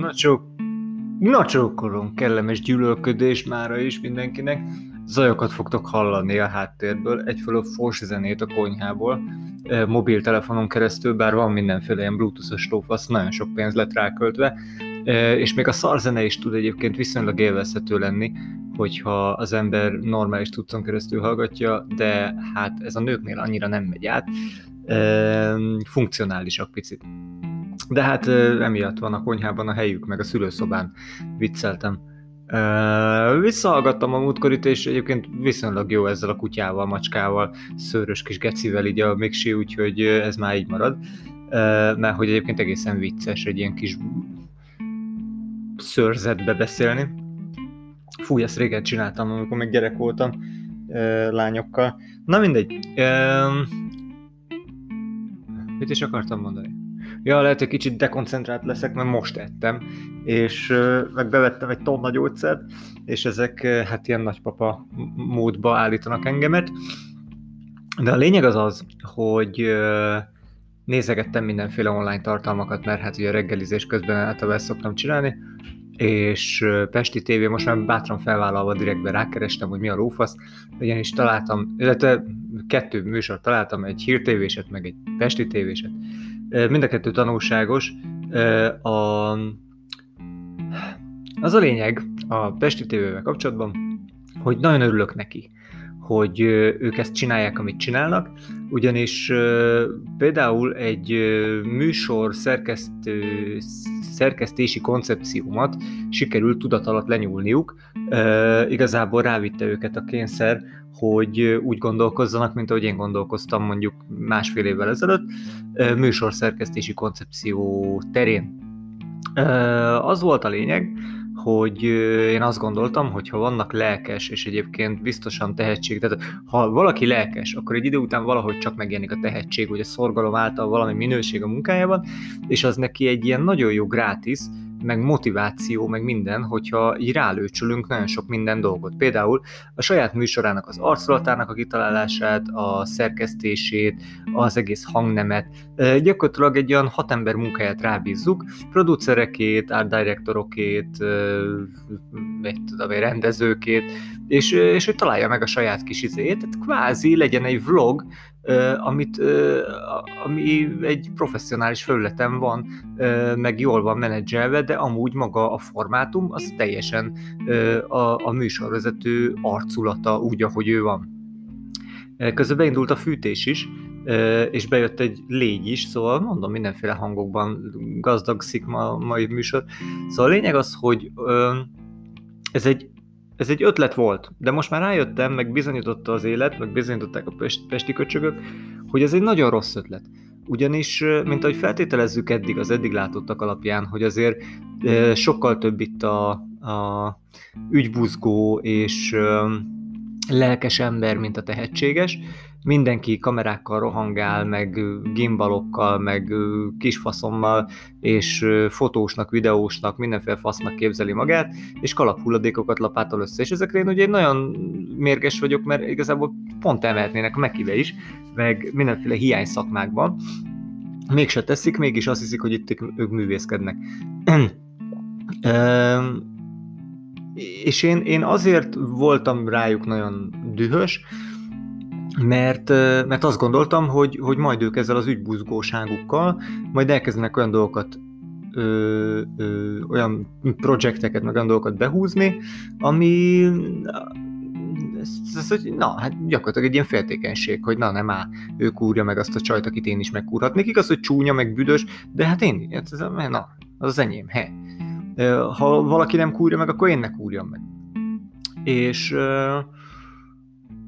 Na csak, na csókolom, kellemes gyűlölködés mára is mindenkinek. Zajokat fogtok hallani a háttérből, egyfelől fos zenét a konyhából, mobiltelefonon keresztül, bár van mindenféle ilyen bluetooth-os lófasz, nagyon sok pénz lett ráköltve, és még a szarzene is tud egyébként viszonylag élvezhető lenni, hogyha az ember normális tudszon keresztül hallgatja, de hát ez a nőknél annyira nem megy át, funkcionálisak picit. De hát emiatt van a konyhában a helyük, meg a szülőszobán vicceltem. Uh, visszahallgattam a múltkorit, és egyébként viszonylag jó ezzel a kutyával, macskával, szőrös kis gecivel így a mixi, úgyhogy ez már így marad. Uh, mert hogy egyébként egészen vicces egy ilyen kis szőrzetbe beszélni. Fúj, ezt régen csináltam, amikor még gyerek voltam uh, lányokkal. Na mindegy. Mit is akartam mondani? Ja, lehet, hogy kicsit dekoncentrált leszek, mert most ettem, és meg bevettem egy tonna gyógyszert, és ezek hát ilyen nagypapa módba állítanak engemet. De a lényeg az az, hogy nézegettem mindenféle online tartalmakat, mert hát ugye reggelizés közben általában ezt szoktam csinálni, és Pesti TV most már bátran felvállalva direktbe rákerestem, hogy mi a lófasz, ugyanis találtam, illetve kettő műsor találtam, egy hírtévéset, meg egy Pesti tévéset, mind a kettő tanulságos. A, az a lényeg a Pesti TV-vel kapcsolatban, hogy nagyon örülök neki, hogy ők ezt csinálják, amit csinálnak, ugyanis például egy műsor szerkesztő, szerkesztési koncepciómat sikerült tudat alatt lenyúlniuk, igazából rávitte őket a kényszer, hogy úgy gondolkozzanak, mint ahogy én gondolkoztam mondjuk másfél évvel ezelőtt, műsorszerkesztési koncepció terén. Az volt a lényeg, hogy én azt gondoltam, hogy ha vannak lelkes, és egyébként biztosan tehetség, tehát ha valaki lelkes, akkor egy idő után valahogy csak megjelenik a tehetség, vagy a szorgalom által valami minőség a munkájában, és az neki egy ilyen nagyon jó grátis, meg motiváció, meg minden, hogyha így rálőcsülünk nagyon sok minden dolgot. Például a saját műsorának az arculatának a kitalálását, a szerkesztését, az egész hangnemet, gyakorlatilag egy olyan hat ember munkáját rábízzuk, producerekét, art directorokét, egy, tudom, rendezőkét, és, és hogy találja meg a saját kis izét, tehát kvázi legyen egy vlog, amit, ami egy professzionális felületen van, meg jól van menedzselve, de amúgy maga a formátum az teljesen a, a műsorvezető arculata úgy, ahogy ő van. Közben beindult a fűtés is, és bejött egy légy is, szóval mondom, mindenféle szik gazdagszik ma a mai műsor. Szóval a lényeg az, hogy ez egy ez egy ötlet volt, de most már rájöttem, meg bizonyította az élet, meg bizonyították a pest, pesti köcsögök, hogy ez egy nagyon rossz ötlet. Ugyanis, mint ahogy feltételezzük eddig, az eddig látottak alapján, hogy azért sokkal több itt a, a ügybuzgó és lelkes ember, mint a tehetséges, mindenki kamerákkal rohangál, meg gimbalokkal, meg kisfaszommal, és fotósnak, videósnak, mindenféle fasznak képzeli magát, és kalaphulladékokat lapátol össze. És ezekre én ugye nagyon mérges vagyok, mert igazából pont elmehetnének a Mekibe is, meg mindenféle hiány szakmákban. Mégse teszik, mégis azt hiszik, hogy itt ők művészkednek. és én, én azért voltam rájuk nagyon dühös, mert, mert azt gondoltam, hogy, hogy majd ők ezzel az ügybuzgóságukkal majd elkezdenek olyan dolgokat ö, ö, olyan projekteket, meg olyan dolgokat behúzni, ami ez, ez, ez, na, hát gyakorlatilag egy ilyen féltékenység, hogy na nem áll, ő kúrja meg azt a csajt, akit én is megkúrhatnék. Igaz, hogy csúnya, meg büdös, de hát én, ez, ez, na, az az enyém, he. Ha valaki nem kúrja meg, akkor én ne kúrjam meg. És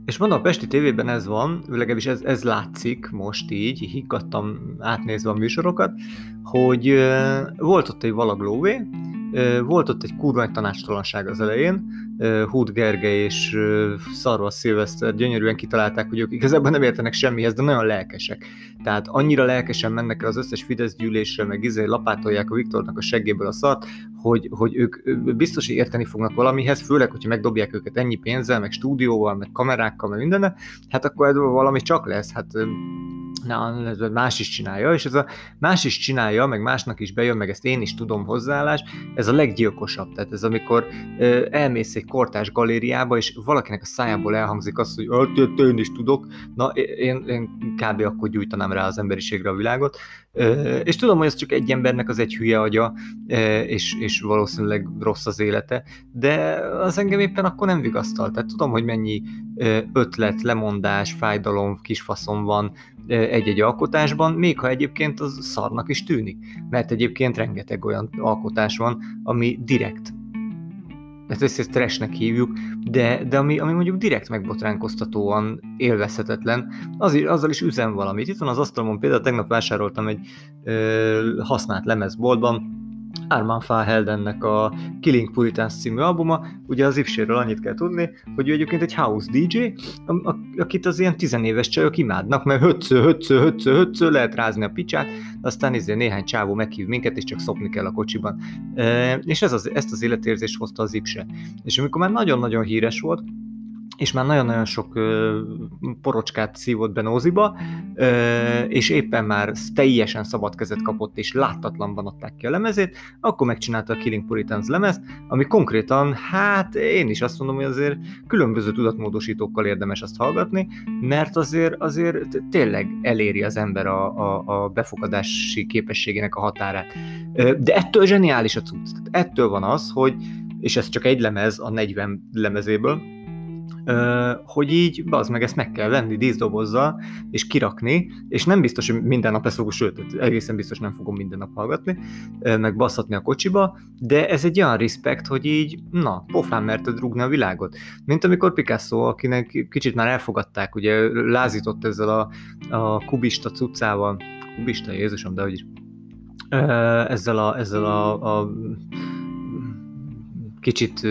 és mondom, a Pesti tévében ez van, legalábbis ez, ez látszik most így, higgadtam átnézve a műsorokat, hogy volt ott egy valag lóvé, uh, volt ott egy kurva egy tanácstalanság az elején, Húd Gergely és Szarva Szilveszter gyönyörűen kitalálták, hogy ők igazából nem értenek semmihez, de nagyon lelkesek. Tehát annyira lelkesen mennek el az összes Fidesz gyűlésre, meg izé lapátolják a Viktornak a seggéből a szart, hogy, hogy ők biztos, hogy érteni fognak valamihez, főleg, hogyha megdobják őket ennyi pénzzel, meg stúdióval, meg kamerákkal, meg mindenne, hát akkor ebből valami csak lesz. Hát na, más is csinálja, és ez a más is csinálja, meg másnak is bejön, meg ezt én is tudom hozzáállás, ez a leggyilkosabb. Tehát ez amikor ö, elmész egy kortás galériába, és valakinek a szájából elhangzik az, hogy én is tudok, na én, én kb. akkor gyújtanám rá az emberiségre a világot. Ö, és tudom, hogy ez csak egy embernek az egy hülye agya, ö, és, és valószínűleg rossz az élete, de az engem éppen akkor nem vigasztal. Tehát tudom, hogy mennyi ötlet, lemondás, fájdalom, kisfaszom van, egy-egy alkotásban, még ha egyébként az szarnak is tűnik. Mert egyébként rengeteg olyan alkotás van, ami direkt ezt, ezt trashnek hívjuk, de, de ami, ami mondjuk direkt megbotránkoztatóan élvezhetetlen, az, azzal is üzen valamit. Itt van az asztalon, például tegnap vásároltam egy ö, használt lemezboltban, Arman Faheldennek a Killing Puritans című albuma, ugye az Ipséről annyit kell tudni, hogy ő egyébként egy house DJ, akit az ilyen tizenéves csajok imádnak, mert hötsző, hötsző, hötsző, hötsző, lehet rázni a picsát, aztán izé néhány csávó meghív minket, és csak szopni kell a kocsiban. E, és ez az, ezt az életérzést hozta az Ipse. És amikor már nagyon-nagyon híres volt, és már nagyon-nagyon sok ö, porocskát szívott be Nóziba, ö, és éppen már teljesen szabad kezet kapott, és láttatlanban adták ki a lemezét, akkor megcsinálta a Killing Puritans lemezt, ami konkrétan, hát én is azt mondom, hogy azért különböző tudatmódosítókkal érdemes azt hallgatni, mert azért, azért tényleg eléri az ember a, a, a befogadási képességének a határát. De ettől zseniális a cucc. Ettől van az, hogy, és ez csak egy lemez a 40 lemezéből, hogy így, az meg ezt meg kell venni díszdobozzal, és kirakni, és nem biztos, hogy minden nap ezt fogom, sőt, egészen biztos nem fogom minden nap hallgatni, meg basszatni a kocsiba, de ez egy olyan respekt, hogy így, na, pofán merted rúgni a világot. Mint amikor Picasso, akinek kicsit már elfogadták, ugye lázított ezzel a, a kubista cuccával, kubista, Jézusom, de hogy ezzel a, ezzel a, a kicsit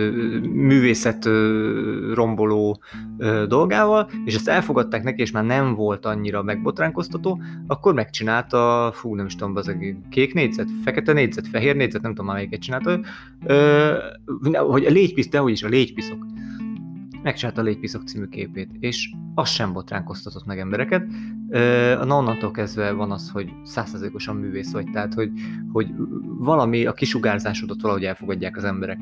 művészet romboló dolgával, és ezt elfogadták neki, és már nem volt annyira megbotránkoztató, akkor megcsinálta, fú, nem is tudom, az kék négyzet, fekete négyzet, fehér négyzet, nem tudom már melyiket csinálta, hogy a légypisz, de hogy is a légypiszok megcsinálta a Légypiszok című képét, és az sem botránkoztatott meg embereket. Na onnantól kezdve van az, hogy százszerzékosan művész vagy, tehát hogy, hogy valami, a kisugárzásodat valahogy elfogadják az emberek.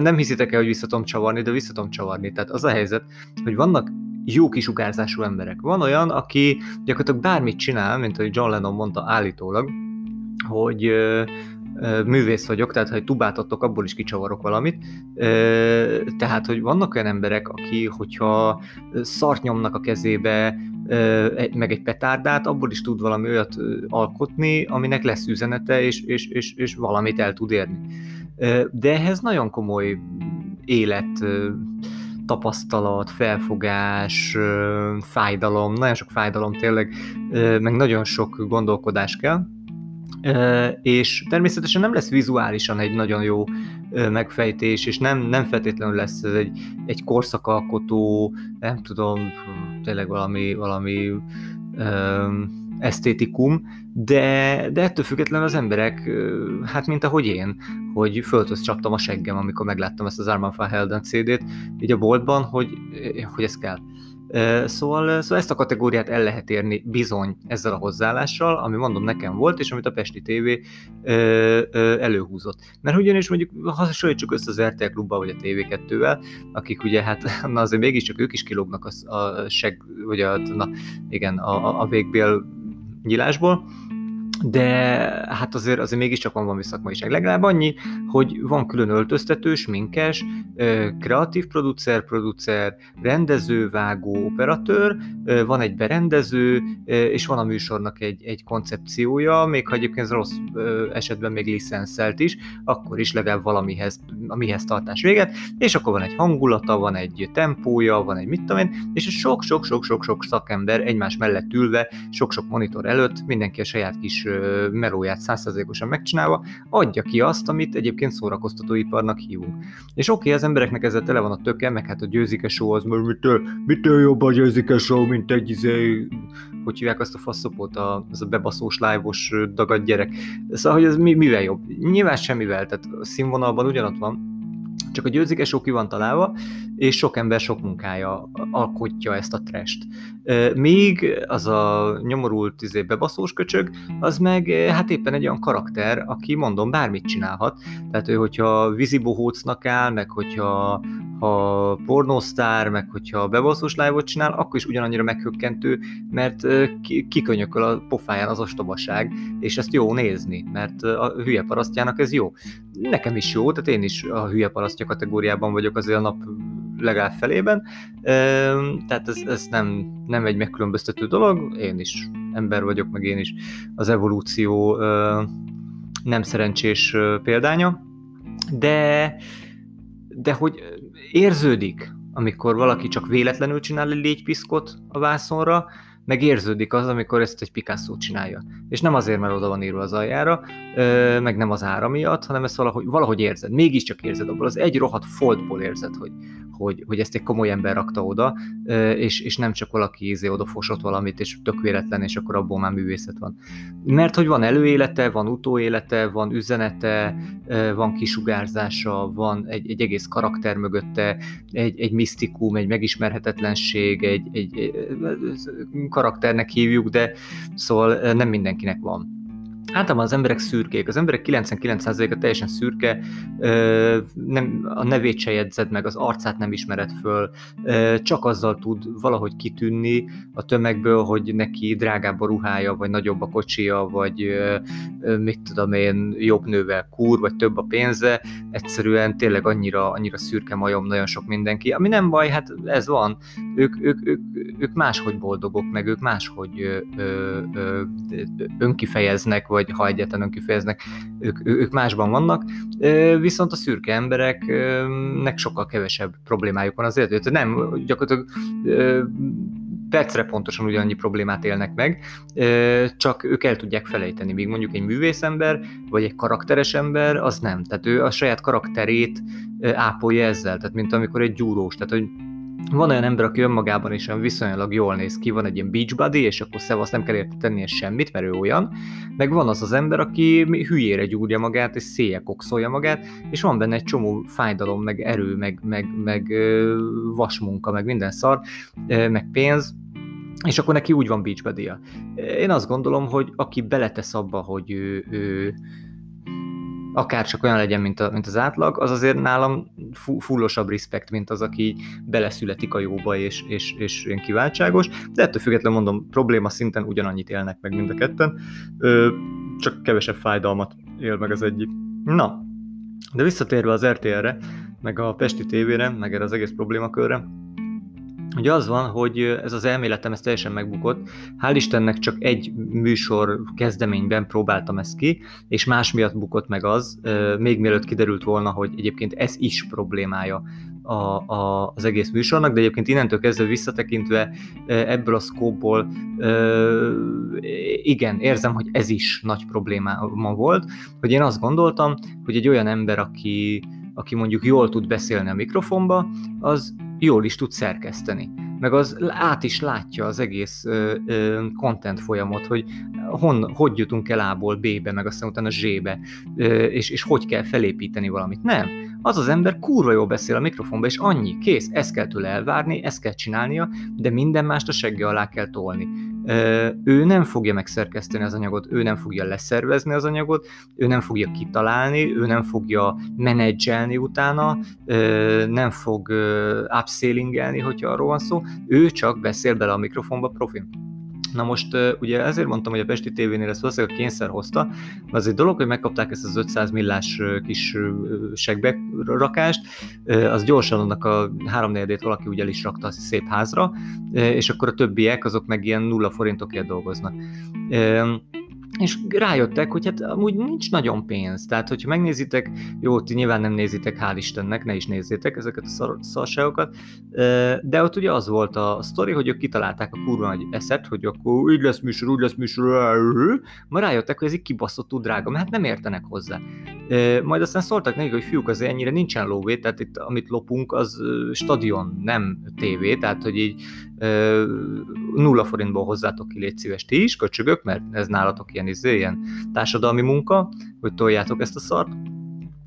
Nem hiszitek el, hogy visszatom csavarni, de visszatom csavarni. Tehát az a helyzet, hogy vannak jó kisugárzású emberek. Van olyan, aki gyakorlatilag bármit csinál, mint ahogy John Lennon mondta állítólag, hogy művész vagyok, tehát ha egy tubát adtok, abból is kicsavarok valamit. Tehát, hogy vannak olyan emberek, aki, hogyha szart nyomnak a kezébe, meg egy petárdát, abból is tud valami olyat alkotni, aminek lesz üzenete, és, és, és, és valamit el tud érni. De ehhez nagyon komoly élet tapasztalat, felfogás, fájdalom, nagyon sok fájdalom tényleg, meg nagyon sok gondolkodás kell, és természetesen nem lesz vizuálisan egy nagyon jó megfejtés, és nem, nem feltétlenül lesz ez egy, egy korszakalkotó, nem tudom, tényleg valami, valami um, esztétikum, de, de ettől függetlenül az emberek, hát mint ahogy én, hogy földhöz csaptam a seggem, amikor megláttam ezt az Arman van Helden CD-t, így a boltban, hogy, hogy ez kell. Szóval, szóval ezt a kategóriát el lehet érni bizony ezzel a hozzáállással, ami mondom nekem volt, és amit a Pesti TV előhúzott. Mert ugyanis mondjuk hasonlítsuk össze az RTL klubba vagy a TV2-vel, akik ugye hát na azért mégiscsak ők is kilógnak a, a seg, vagy a, na, igen, a, a végbél nyilásból, de hát azért, azért mégiscsak van valami szakmaiság. Legalább annyi, hogy van külön öltöztető, sminkes, kreatív producer, producer, rendező, vágó, operatőr, van egy berendező, és van a műsornak egy, egy koncepciója, még ha egyébként rossz esetben még licenszelt is, akkor is legalább valamihez, amihez tartás véget, és akkor van egy hangulata, van egy tempója, van egy mit tudom én, és sok-sok-sok-sok-sok szakember egymás mellett ülve, sok-sok monitor előtt, mindenki a saját kis melóját százszerzékosan megcsinálva, adja ki azt, amit egyébként szórakoztatóiparnak hívunk. És oké, okay, az embereknek ezzel tele van a töke, meg hát a győzike show az, mert mitől, mitől jobb a győzike show, mint egy izé, hogy hívják azt a faszopot, a, az a bebaszós live-os dagad gyerek. Szóval, hogy ez mi, mivel jobb? Nyilván semmivel, tehát a színvonalban ugyanott van, Csak a sok ki van találva, és sok ember sok munkája alkotja ezt a trest. Míg az a nyomorult izé, bebaszós köcsög, az meg hát éppen egy olyan karakter, aki mondom bármit csinálhat. Tehát ő, hogyha vízibohócnak áll, meg hogyha ha pornósztár, meg hogyha bebaszós live csinál, akkor is ugyanannyira meghökkentő, mert kikönyököl a pofáján az ostobaság, és ezt jó nézni, mert a hülye parasztjának ez jó. Nekem is jó, tehát én is a hülye parasztja kategóriában vagyok azért a nap legalább felében, tehát ez, ez nem, nem egy megkülönböztető dolog, én is ember vagyok, meg én is az evolúció nem szerencsés példánya, de, de hogy érződik, amikor valaki csak véletlenül csinál egy légypiszkot a vászonra, meg érződik az, amikor ezt egy Picasso csinálja. És nem azért, mert oda van írva az aljára, meg nem az ára miatt, hanem ezt valahogy, valahogy érzed. Mégiscsak érzed abból, az egy rohadt foltból érzed, hogy, hogy, hogy ezt egy komoly ember rakta oda, és, és nem csak valaki ízé oda fosott valamit, és tök véletlen, és akkor abból már művészet van. Mert hogy van előélete, van utóélete, van üzenete, van kisugárzása, van egy, egy egész karakter mögötte, egy, egy misztikum, egy megismerhetetlenség, egy, egy, egy karakternek hívjuk, de szóval nem mindenkinek van. Általában az emberek szürkék, az emberek 99%-a teljesen szürke, nem, a nevét se jegyzed meg, az arcát nem ismered föl, csak azzal tud valahogy kitűnni a tömegből, hogy neki drágább a ruhája, vagy nagyobb a kocsia, vagy mit tudom én, jobb nővel kúr, vagy több a pénze, egyszerűen tényleg annyira, annyira szürke majom nagyon sok mindenki, ami nem baj, hát ez van, ők, ők, ők, ők máshogy boldogok, meg ők máshogy ö, ö, ö, önkifejeznek, vagy ha egyetlen kifejeznek, ők, ők másban vannak, viszont a szürke embereknek sokkal kevesebb problémájuk van az életét. Nem, gyakorlatilag percre pontosan ugyanannyi problémát élnek meg, csak ők el tudják felejteni, míg mondjuk egy művészember, vagy egy karakteres ember, az nem. Tehát ő a saját karakterét ápolja ezzel, tehát mint amikor egy gyúrós, tehát hogy van olyan ember, aki önmagában is viszonylag jól néz ki, van egy ilyen beach body, és akkor szevasz, nem kell érte tennie semmit, mert ő olyan, meg van az az ember, aki hülyére gyúrja magát, és széjjel kokszolja magát, és van benne egy csomó fájdalom, meg erő, meg, meg, meg vasmunka, meg minden szar, meg pénz, és akkor neki úgy van beach body -ja. Én azt gondolom, hogy aki beletesz abba, hogy ő, ő akár csak olyan legyen, mint, a, mint az átlag, az azért nálam fullosabb respekt, mint az, aki beleszületik a jóba, és, és, és én kiváltságos, de ettől függetlenül mondom, probléma szinten ugyanannyit élnek meg mind a ketten, ö, csak kevesebb fájdalmat él meg az egyik. Na, de visszatérve az RTL-re, meg a Pesti tévére, meg erre az egész problémakörre, Ugye az van, hogy ez az elméletem ez teljesen megbukott. Hál' Istennek csak egy műsor kezdeményben próbáltam ezt ki, és más miatt bukott meg az, még mielőtt kiderült volna, hogy egyébként ez is problémája a, a, az egész műsornak, de egyébként innentől kezdve visszatekintve ebből a szkópból igen, érzem, hogy ez is nagy probléma volt, hogy én azt gondoltam, hogy egy olyan ember, aki, aki mondjuk jól tud beszélni a mikrofonba, az jól is tud szerkeszteni. Meg az át is látja az egész ö, ö, content folyamot, hogy hon, hogy jutunk el A-ból B-be, meg aztán utána Z-be, ö, és, és hogy kell felépíteni valamit. Nem. Az az ember kurva jól beszél a mikrofonba, és annyi, kész, ezt kell tőle elvárni, ezt kell csinálnia, de minden mást a segge alá kell tolni ő nem fogja megszerkeszteni az anyagot, ő nem fogja leszervezni az anyagot, ő nem fogja kitalálni, ő nem fogja menedzselni utána, nem fog upscalingelni, hogyha arról van szó, ő csak beszél bele a mikrofonba profin. Na most ugye ezért mondtam, hogy a Pesti tévénél ezt valószínűleg a kényszer hozta, mert az egy dolog, hogy megkapták ezt az 500 millás kis segberakást, az gyorsan annak a háromnegyedét valaki ugye el is rakta a szép házra, és akkor a többiek azok meg ilyen nulla forintokért dolgoznak és rájöttek, hogy hát amúgy nincs nagyon pénz. Tehát, hogyha megnézitek, jó, ti nyilván nem nézitek, hál' Istennek, ne is nézzétek ezeket a szar- szarságokat, de ott ugye az volt a sztori, hogy ők kitalálták a kurva nagy eszet, hogy akkor így lesz műsor, úgy lesz műsor, ma rájöttek, hogy ez így kibaszottul drága, mert hát nem értenek hozzá. Majd aztán szóltak nekik, hogy fiúk, azért ennyire nincsen lóvé, tehát itt amit lopunk, az stadion, nem tévé, tehát hogy így nulla forintból hozzátok ki, légy szíves ti is, köcsögök, mert ez nálatok ilyen, izé, ilyen társadalmi munka, hogy toljátok ezt a szart.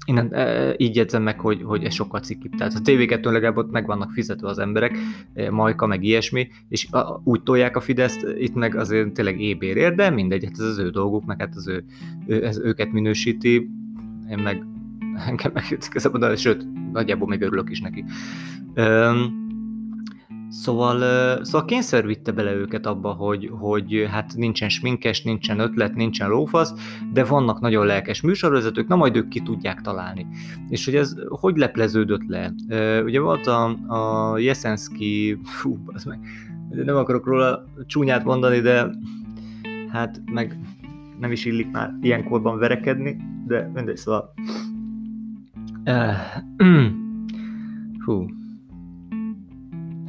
innen e, így jegyzem meg, hogy, hogy ez sokkal cikkibb. Tehát a TV2 legalább ott meg vannak fizetve az emberek, e, Majka, meg ilyesmi, és a, úgy tolják a Fideszt, itt meg azért tényleg ébér ér, de mindegy, hát ez az ő dolguk, meg hát az ő, ő ez őket minősíti, én meg engem meg sőt, nagyjából még örülök is neki. Um, Szóval, szóval kényszer vitte bele őket abba, hogy, hogy hát nincsen sminkes, nincsen ötlet, nincsen lófasz, de vannak nagyon lelkes műsorvezetők, na majd ők ki tudják találni. És hogy ez hogy lepleződött le? Ugye volt a, a Jeszenszki, fú, az meg, nem akarok róla csúnyát mondani, de hát meg nem is illik már ilyenkorban verekedni, de mindegy, szóval uh, hú,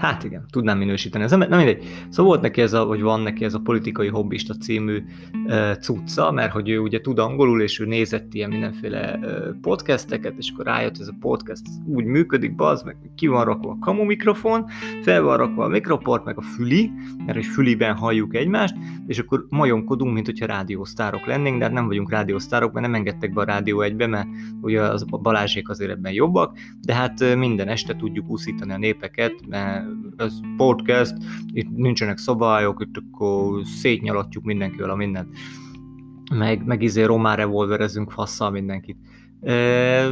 Hát igen, tudnám minősíteni. Ez nem, nem mindegy. Szóval volt neki ez a, vagy van neki ez a politikai hobbista című uh, cucca, mert hogy ő ugye tud angolul, és ő nézett ilyen mindenféle uh, podcasteket, és akkor rájött, ez a podcast úgy működik, bazd meg, ki van rakva a kamu mikrofon, fel van rakva a mikroport, meg a füli, mert hogy füliben halljuk egymást, és akkor majomkodunk, mint hogyha rádiósztárok lennénk, de hát nem vagyunk rádiósztárok, mert nem engedtek be a rádió egybe, mert ugye az, a Balázsék azért ebben jobbak, de hát minden este tudjuk úszítani a népeket, mert ez podcast, itt nincsenek szabályok, itt akkor szétnyalatjuk mindenkivel a mindent. Meg, meg izé román revolverezünk fasszal mindenkit. E,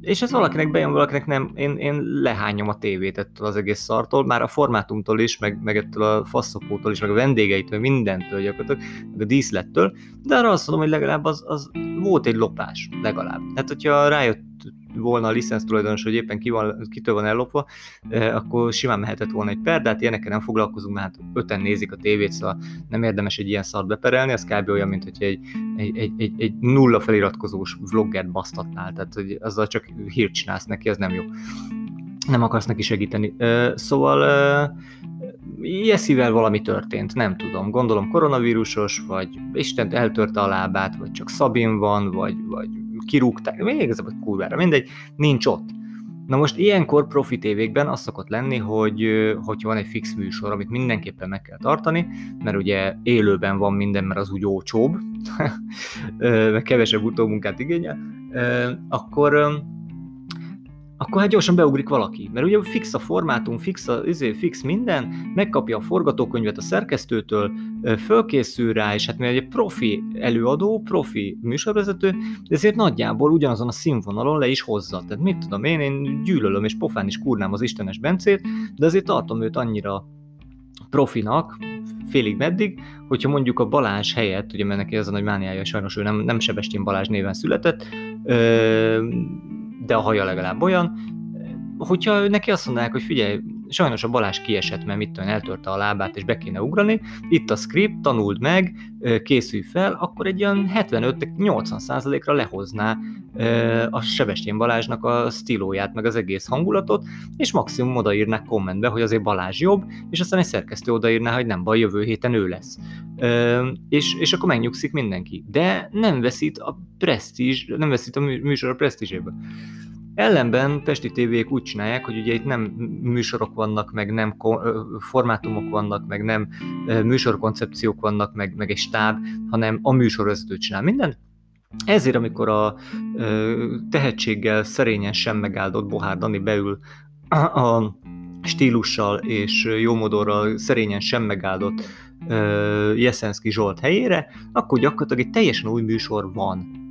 és ez valakinek bejön, valakinek nem. Én, én lehányom a tévét ettől az egész szartól, már a formátumtól is, meg, meg ettől a faszopótól is, meg a vendégeitől, mindentől gyakorlatilag, meg a díszlettől, de arra azt mondom, hogy legalább az, az volt egy lopás, legalább. Hát, hogyha rájött volna a licensz tulajdonos, hogy éppen ki van, kitől van ellopva, akkor simán mehetett volna egy per, de hát ilyenekkel nem foglalkozunk, mert hát öten nézik a tévét, szóval nem érdemes egy ilyen szart beperelni, az kb. olyan, mint hogy egy, egy, egy, egy, egy nulla feliratkozós vloggert basztatnál, tehát hogy azzal csak hírt csinálsz neki, az nem jó. Nem akarsz neki segíteni. Szóval Jesszivel valami történt, nem tudom. Gondolom koronavírusos, vagy Isten eltörte a lábát, vagy csak Szabin van, vagy, vagy kirúgták, még igazából kurvára, mindegy, nincs ott. Na most ilyenkor profi tévékben az szokott lenni, hogy hogyha van egy fix műsor, amit mindenképpen meg kell tartani, mert ugye élőben van minden, mert az úgy ócsóbb, meg kevesebb utómunkát igényel, akkor akkor hát gyorsan beugrik valaki. Mert ugye fix a formátum, fix, a, izé, fix minden, megkapja a forgatókönyvet a szerkesztőtől, fölkészül rá, és hát mert egy profi előadó, profi műsorvezető, de ezért nagyjából ugyanazon a színvonalon le is hozza. Tehát mit tudom én, én gyűlölöm és pofán is kurnám az Istenes Bencét, de azért tartom őt annyira profinak, félig meddig, hogyha mondjuk a Balázs helyett, ugye mert neki ez a nagy mániája, sajnos ő nem, nem Sebestyén Balázs néven született, ö, de a haja legalább olyan, hogyha neki azt mondják, hogy figyelj, sajnos a Balázs kiesett, mert mit tudom, eltörte a lábát, és be kéne ugrani, itt a script, tanuld meg, készülj fel, akkor egy olyan 75-80 százalékra lehozná a Sebestyén Balázsnak a stílóját, meg az egész hangulatot, és maximum odaírnák kommentbe, hogy azért Balázs jobb, és aztán egy szerkesztő odaírná, hogy nem baj, jövő héten ő lesz. És, és akkor megnyugszik mindenki. De nem veszít a presztízs, nem veszít a műsor a presztízséből. Ellenben Pesti tévék úgy csinálják, hogy ugye itt nem műsorok vannak, meg nem formátumok vannak, meg nem műsorkoncepciók vannak, meg, meg egy stáb, hanem a műsorvezető csinál mindent. Ezért, amikor a tehetséggel szerényen sem megáldott Bohár Dani beül a stílussal és jómodorral szerényen sem megáldott Jeszenszki Zsolt helyére, akkor gyakorlatilag egy teljesen új műsor van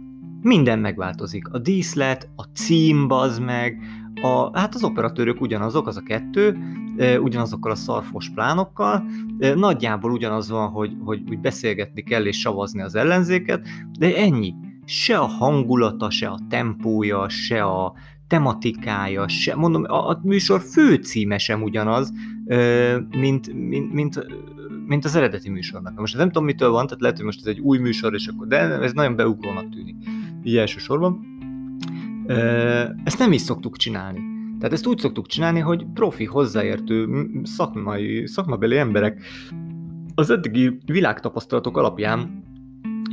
minden megváltozik. A díszlet, a cím, bazd meg, a, hát az operatőrök ugyanazok, az a kettő, ugyanazokkal a szarfos plánokkal, nagyjából ugyanaz van, hogy, hogy úgy beszélgetni kell és savazni az ellenzéket, de ennyi. Se a hangulata, se a tempója, se a tematikája, se, mondom, a, a műsor főcíme sem ugyanaz, mint, mint, mint, mint az eredeti műsornak. Most nem tudom, mitől van, tehát lehet, hogy most ez egy új műsor, és akkor, de ez nagyon beugrónak tűnik így elsősorban. Ezt nem is szoktuk csinálni. Tehát ezt úgy szoktuk csinálni, hogy profi, hozzáértő, szakmai, szakmabeli emberek az eddigi világtapasztalatok alapján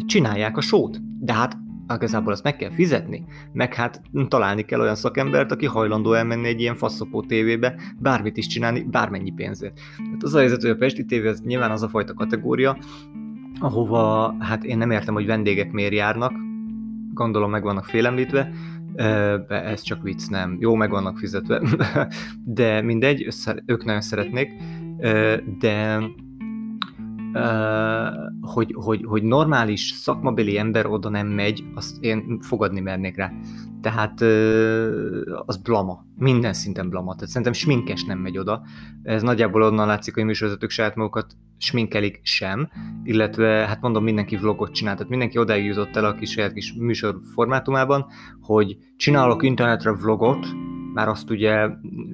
csinálják a sót. De hát igazából azt meg kell fizetni, meg hát találni kell olyan szakembert, aki hajlandó elmenni egy ilyen faszopó tévébe, bármit is csinálni, bármennyi pénzért. Tehát az a helyzet, hogy a Pesti tévé az nyilván az a fajta kategória, ahova hát én nem értem, hogy vendégek miért járnak, gondolom meg vannak félemlítve, ez csak vicc, nem. Jó, meg vannak fizetve, de mindegy, ők nagyon szeretnék, de hogy, hogy, hogy normális szakmabeli ember oda nem megy, azt én fogadni mernék rá. Tehát az blama. Minden szinten blama. Tehát szerintem sminkes nem megy oda. Ez nagyjából onnan látszik, hogy műsorvezetők saját magukat sminkelik sem, illetve hát mondom, mindenki vlogot csinál, tehát mindenki odáig jutott el a kis saját kis műsor formátumában, hogy csinálok internetre vlogot, már azt ugye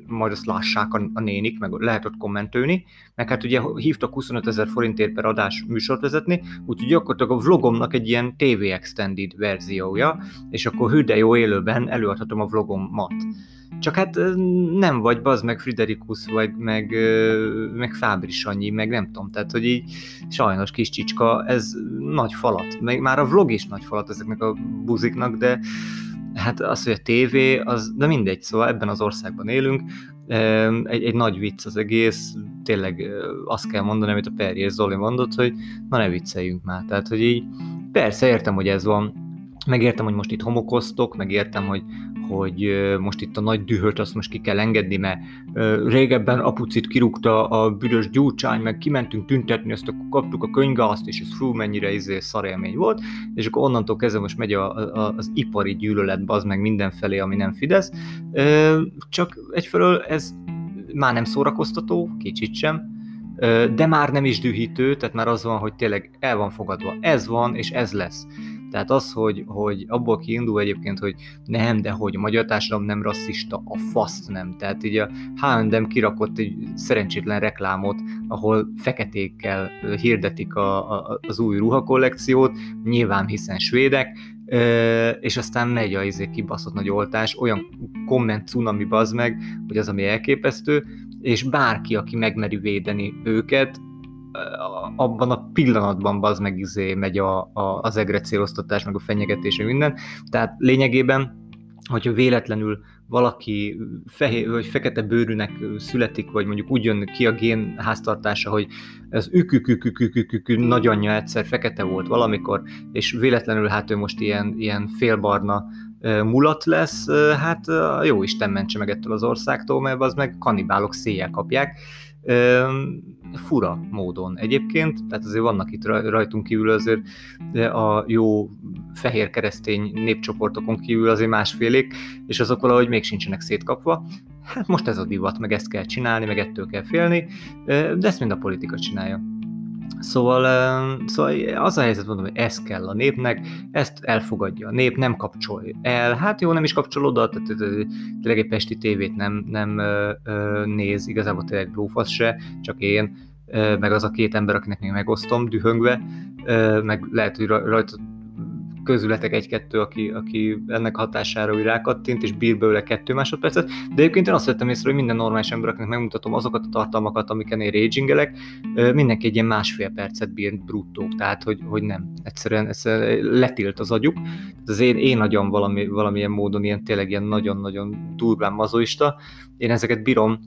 majd azt lássák a, a nénik, meg lehet ott kommentőni, meg hát ugye hívtak 25 ezer forintért per adás műsort vezetni, úgyhogy gyakorlatilag a vlogomnak egy ilyen TV Extended verziója, és akkor hű de jó élőben előadhatom a vlogomat. Csak hát nem vagy bazd meg Friderikus, vagy meg, meg Fábri Sanyi, meg nem tudom, tehát hogy így sajnos kis csicska, ez nagy falat, meg már a vlog is nagy falat ezeknek a buziknak, de hát az, hogy a tévé, az, de mindegy, szóval ebben az országban élünk, egy, egy nagy vicc az egész, tényleg azt kell mondani, amit a Perjés Zoli mondott, hogy na ne vicceljünk már, tehát hogy így persze értem, hogy ez van, megértem, hogy most itt homokoztok, megértem, hogy, hogy most itt a nagy dühöt azt most ki kell engedni, mert régebben apucit kirúgta a büdös gyúcsány, meg kimentünk tüntetni, azt akkor kaptuk a könyvgázt, és ez fú, mennyire izé szarélmény volt, és akkor onnantól kezdve most megy a, a, az ipari gyűlölet, az meg mindenfelé, ami nem Fidesz. Csak egyfelől ez már nem szórakoztató, kicsit sem, de már nem is dühítő, tehát már az van, hogy tényleg el van fogadva. Ez van, és ez lesz. Tehát az, hogy, hogy abból kiindul egyébként, hogy nem, de hogy a magyar társadalom nem rasszista, a faszt nem. Tehát így a H&M kirakott egy szerencsétlen reklámot, ahol feketékkel hirdetik a, a, az új ruhakollekciót, nyilván hiszen svédek, és aztán megy a izé kibaszott nagy oltás, olyan komment cunami bazd meg, hogy az, ami elképesztő, és bárki, aki megmeri védeni őket, abban a pillanatban az meg izé megy a, a, az egre céloztatás, meg a fenyegetés, minden. Tehát lényegében, hogyha véletlenül valaki fehér vagy fekete bőrűnek születik, vagy mondjuk úgy jön ki a gén háztartása, hogy az ükükükükükükük nagyanyja egyszer fekete volt valamikor, és véletlenül hát ő most ilyen, ilyen félbarna mulat lesz, hát jó Isten mentse meg ettől az országtól, mert az meg kanibálok széjjel kapják fura módon egyébként, tehát azért vannak itt rajtunk kívül azért a jó fehér keresztény népcsoportokon kívül azért másfélék, és azok valahogy még sincsenek szétkapva. Hát most ez a divat, meg ezt kell csinálni, meg ettől kell félni, de ezt mind a politika csinálja. Szóval, szóval az a helyzet, mondom, hogy ez kell a népnek, ezt elfogadja a nép, nem kapcsol el. Hát jó, nem is kapcsol oda, tehát tényleg egy pesti tévét nem, nem néz, igazából tényleg lófasz se, csak én, meg az a két ember, akinek még megosztom dühöngve, meg lehet, hogy rajta közületek egy-kettő, aki, aki ennek hatására úgy rákattint, és bír belőle kettő másodpercet, de egyébként én azt vettem észre, hogy minden normális ember, akinek megmutatom azokat a tartalmakat, amiken én ragingelek, mindenki egy ilyen másfél percet bír bruttó, tehát hogy, hogy nem, egyszerűen, egyszerűen letilt az agyuk, az én, én agyam valami, valamilyen módon ilyen tényleg ilyen nagyon-nagyon durván mazoista, én ezeket bírom,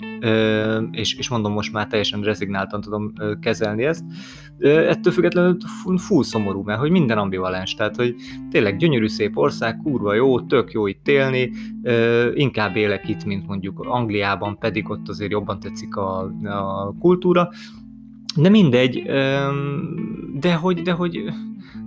és, és mondom, most már teljesen rezignáltan tudom kezelni ezt. Ettől függetlenül full szomorú, mert hogy minden ambivalens, tehát hogy tényleg gyönyörű szép ország, kurva jó, tök jó itt élni, inkább élek itt, mint mondjuk Angliában, pedig ott azért jobban tetszik a, a kultúra, de mindegy, de hogy, de hogy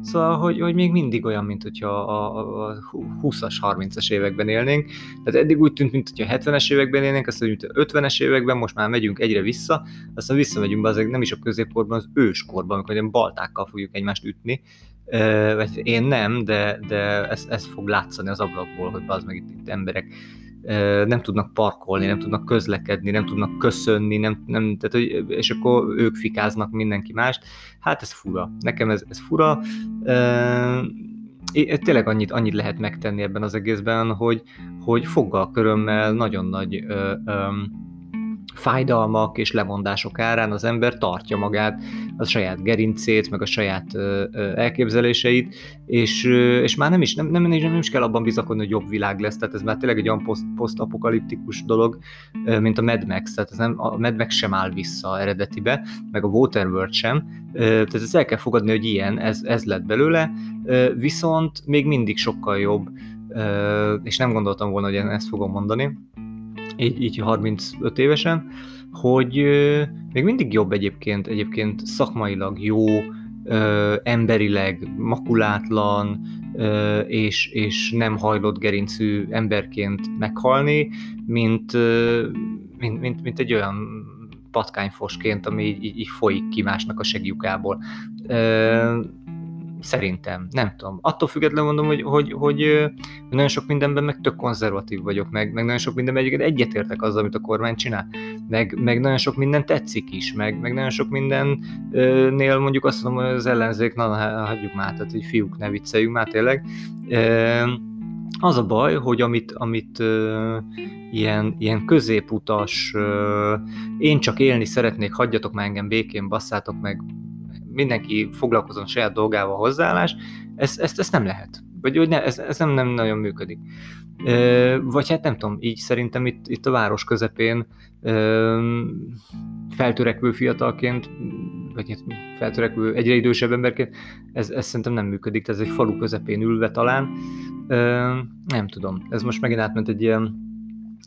Szóval, hogy, hogy még mindig olyan, mint hogyha a, a 20-as, 30-as években élnénk. Tehát eddig úgy tűnt, mint hogyha 70-es években élnénk, aztán mint 50-es években, most már megyünk egyre vissza, aztán visszamegyünk be azért nem is a középkorban, az őskorban, amikor ilyen baltákkal fogjuk egymást ütni. Vagy én nem, de, de ez, ez fog látszani az ablakból, hogy az meg itt, itt emberek nem tudnak parkolni, nem tudnak közlekedni, nem tudnak köszönni, nem, nem, tehát, hogy, és akkor ők fikáznak mindenki mást. Hát ez fura. Nekem ez, ez fura. É, tényleg annyit, annyit lehet megtenni ebben az egészben, hogy, hogy foggal körömmel nagyon nagy ö, ö, fájdalmak és lemondások árán az ember tartja magát, a saját gerincét, meg a saját ö, ö, elképzeléseit, és, ö, és már nem is, nem, nem, nem is kell abban bizakodni, hogy jobb világ lesz, tehát ez már tényleg egy olyan poszt, posztapokaliptikus dolog, ö, mint a Mad Max, tehát ez nem, a Mad Max sem áll vissza eredetibe, meg a Waterworld sem, ö, tehát ezt el kell fogadni, hogy ilyen, ez, ez lett belőle, ö, viszont még mindig sokkal jobb, és nem gondoltam volna, hogy ezt fogom mondani, így, így 35 évesen, hogy még mindig jobb egyébként, egyébként szakmailag jó, emberileg makulátlan, és, és nem hajlott gerincű emberként meghalni, mint, mint, mint, mint egy olyan patkányfosként, ami így, így folyik ki másnak a segjukából. Szerintem, nem tudom. Attól függetlenül mondom, hogy, hogy, hogy, nagyon sok mindenben meg tök konzervatív vagyok, meg, meg nagyon sok mindenben egyébként egyetértek azzal, amit a kormány csinál. Meg, meg nagyon sok minden tetszik is, meg, meg nagyon sok mindennél mondjuk azt mondom, hogy az ellenzék, na, hagyjuk már, tehát hogy fiúk, ne vicceljünk már tényleg. Az a baj, hogy amit, amit ilyen, ilyen középutas, én csak élni szeretnék, hagyjatok már engem békén, basszátok meg, mindenki foglalkozom saját dolgával hozzáállás, ezt, ezt, ezt nem lehet. Vagy hogy ne, ez, ez nem, nem nagyon működik. Ö, vagy hát nem tudom, így szerintem itt, itt a város közepén ö, feltörekvő fiatalként, vagy hát feltörekvő egyre idősebb emberként, ez, ez szerintem nem működik, ez egy falu közepén ülve talán. Ö, nem tudom, ez most megint átment egy ilyen,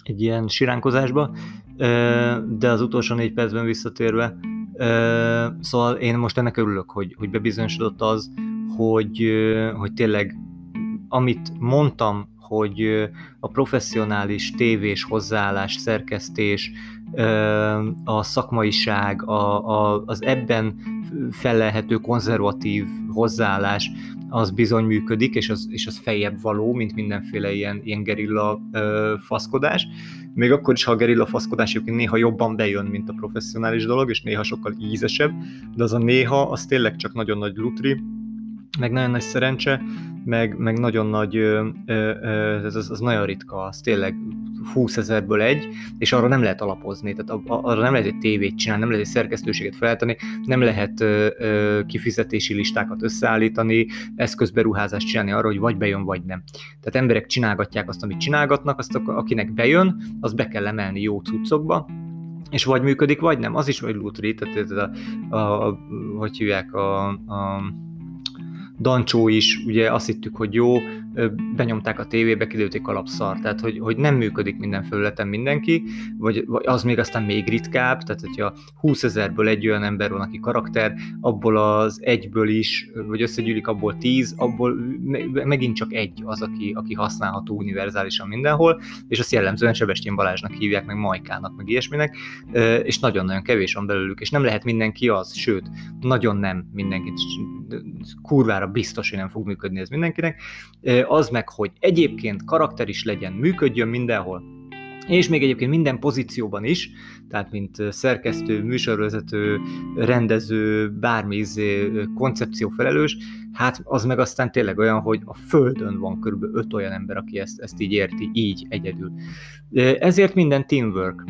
egy ilyen siránkozásba, ö, de az utolsó négy percben visszatérve, szóval én most ennek örülök, hogy, hogy bebizonyosodott az, hogy, hogy tényleg amit mondtam, hogy a professzionális tévés hozzáállás, szerkesztés, a szakmaiság, a, a, az ebben felelhető konzervatív hozzáállás, az bizony működik, és az, és az fejebb való, mint mindenféle ilyen, ilyen gerilla ö, faszkodás. Még akkor is, ha a gerilla faszkodás néha jobban bejön, mint a professzionális dolog, és néha sokkal ízesebb, de az a néha, az tényleg csak nagyon nagy lutri, meg nagyon nagy szerencse, meg, meg nagyon nagy, ö, ö, ez az, nagyon ritka, az tényleg 20 ezerből egy, és arra nem lehet alapozni, tehát arra nem lehet egy tévét csinálni, nem lehet egy szerkesztőséget felállítani, nem lehet ö, ö, kifizetési listákat összeállítani, eszközberuházást csinálni arra, hogy vagy bejön, vagy nem. Tehát emberek csinálgatják azt, amit csinálgatnak, azt akinek bejön, az be kell emelni jó cuccokba, és vagy működik, vagy nem, az is vagy lutri, tehát a, a, a, hogy hívják, a, a Dancsó is, ugye azt hittük, hogy jó, benyomták a tévébe, kidőlték alapszar, tehát hogy, hogy nem működik minden felületen mindenki, vagy, vagy az még aztán még ritkább, tehát hogyha 20 ezerből egy olyan ember van, aki karakter, abból az egyből is, vagy összegyűlik abból 10, abból megint csak egy az, aki, aki használható univerzálisan mindenhol, és azt jellemzően Sebestyén Balázsnak hívják, meg Majkának, meg ilyesminek, és nagyon-nagyon kevés van belőlük, és nem lehet mindenki az, sőt, nagyon nem mindenki, kurvára biztos, hogy nem fog működni ez mindenkinek, az meg, hogy egyébként karakter is legyen, működjön mindenhol, és még egyébként minden pozícióban is, tehát mint szerkesztő, műsorvezető, rendező, bármi izé, koncepciófelelős, hát az meg aztán tényleg olyan, hogy a Földön van körülbelül öt olyan ember, aki ezt, ezt így érti, így egyedül. Ezért minden teamwork.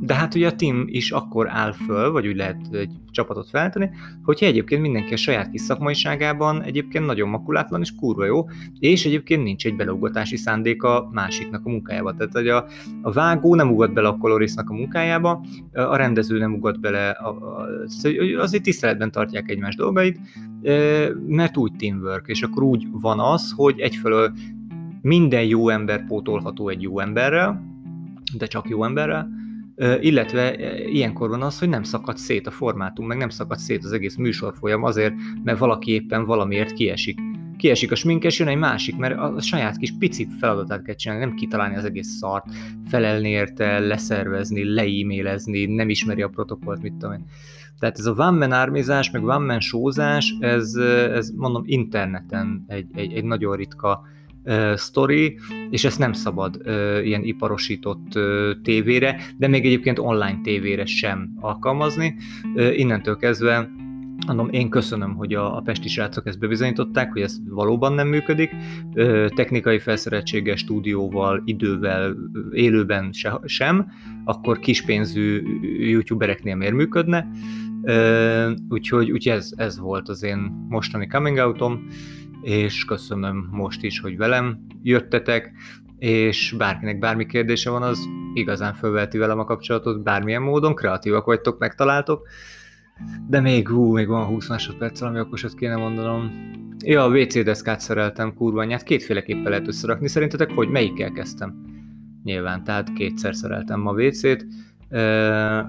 De hát ugye a team is akkor áll föl, vagy úgy lehet egy csapatot feltenni, hogyha egyébként mindenki a saját kis szakmaiságában egyébként nagyon makulátlan és kurva jó, és egyébként nincs egy beleugatási szándéka másiknak a munkájába. Tehát hogy a, a vágó nem ugat bele a kolorésznak a munkájába, a rendező nem ugat bele, a, a, azért tiszteletben tartják egymás dolgait, mert úgy teamwork, és akkor úgy van az, hogy egyfelől minden jó ember pótolható egy jó emberrel, de csak jó emberrel, illetve ilyenkor van az, hogy nem szakad szét a formátum, meg nem szakad szét az egész műsorfolyam azért, mert valaki éppen valamiért kiesik. Kiesik a sminkes, jön egy másik, mert a saját kis pici feladatát kell csinálni, nem kitalálni az egész szart, felelni érte, leszervezni, leímélezni, nem ismeri a protokollt, mit tudom én. Tehát ez a one man ármizás, meg one man sózás, ez, ez mondom interneten egy, egy, egy nagyon ritka uh, sztori, és ezt nem szabad uh, ilyen iparosított uh, tévére, de még egyébként online tévére sem alkalmazni. Uh, innentől kezdve Mondom, én köszönöm, hogy a, a pesti srácok ezt bebizonyították, hogy ez valóban nem működik. Ö, technikai felszereltséggel, stúdióval, idővel, élőben se, sem, akkor kispénzű youtubereknél miért működne. Ö, úgyhogy, úgyhogy ez, ez volt az én mostani coming outom és köszönöm most is, hogy velem jöttetek, és bárkinek bármi kérdése van, az igazán fölveheti velem a kapcsolatot bármilyen módon, kreatívak vagytok, megtaláltok, de még, hú, még van 20 másodperc, ami okosat kéne mondanom. Ja, a WC deszkát szereltem, kurvanyát, kétféleképpen lehet összerakni. Szerintetek, hogy melyikkel kezdtem? Nyilván, tehát kétszer szereltem ma WC-t,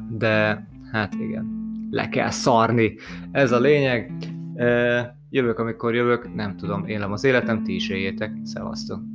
de hát igen, le kell szarni. Ez a lényeg. Jövök, amikor jövök, nem tudom, élem az életem, ti is éljétek, szevasztok!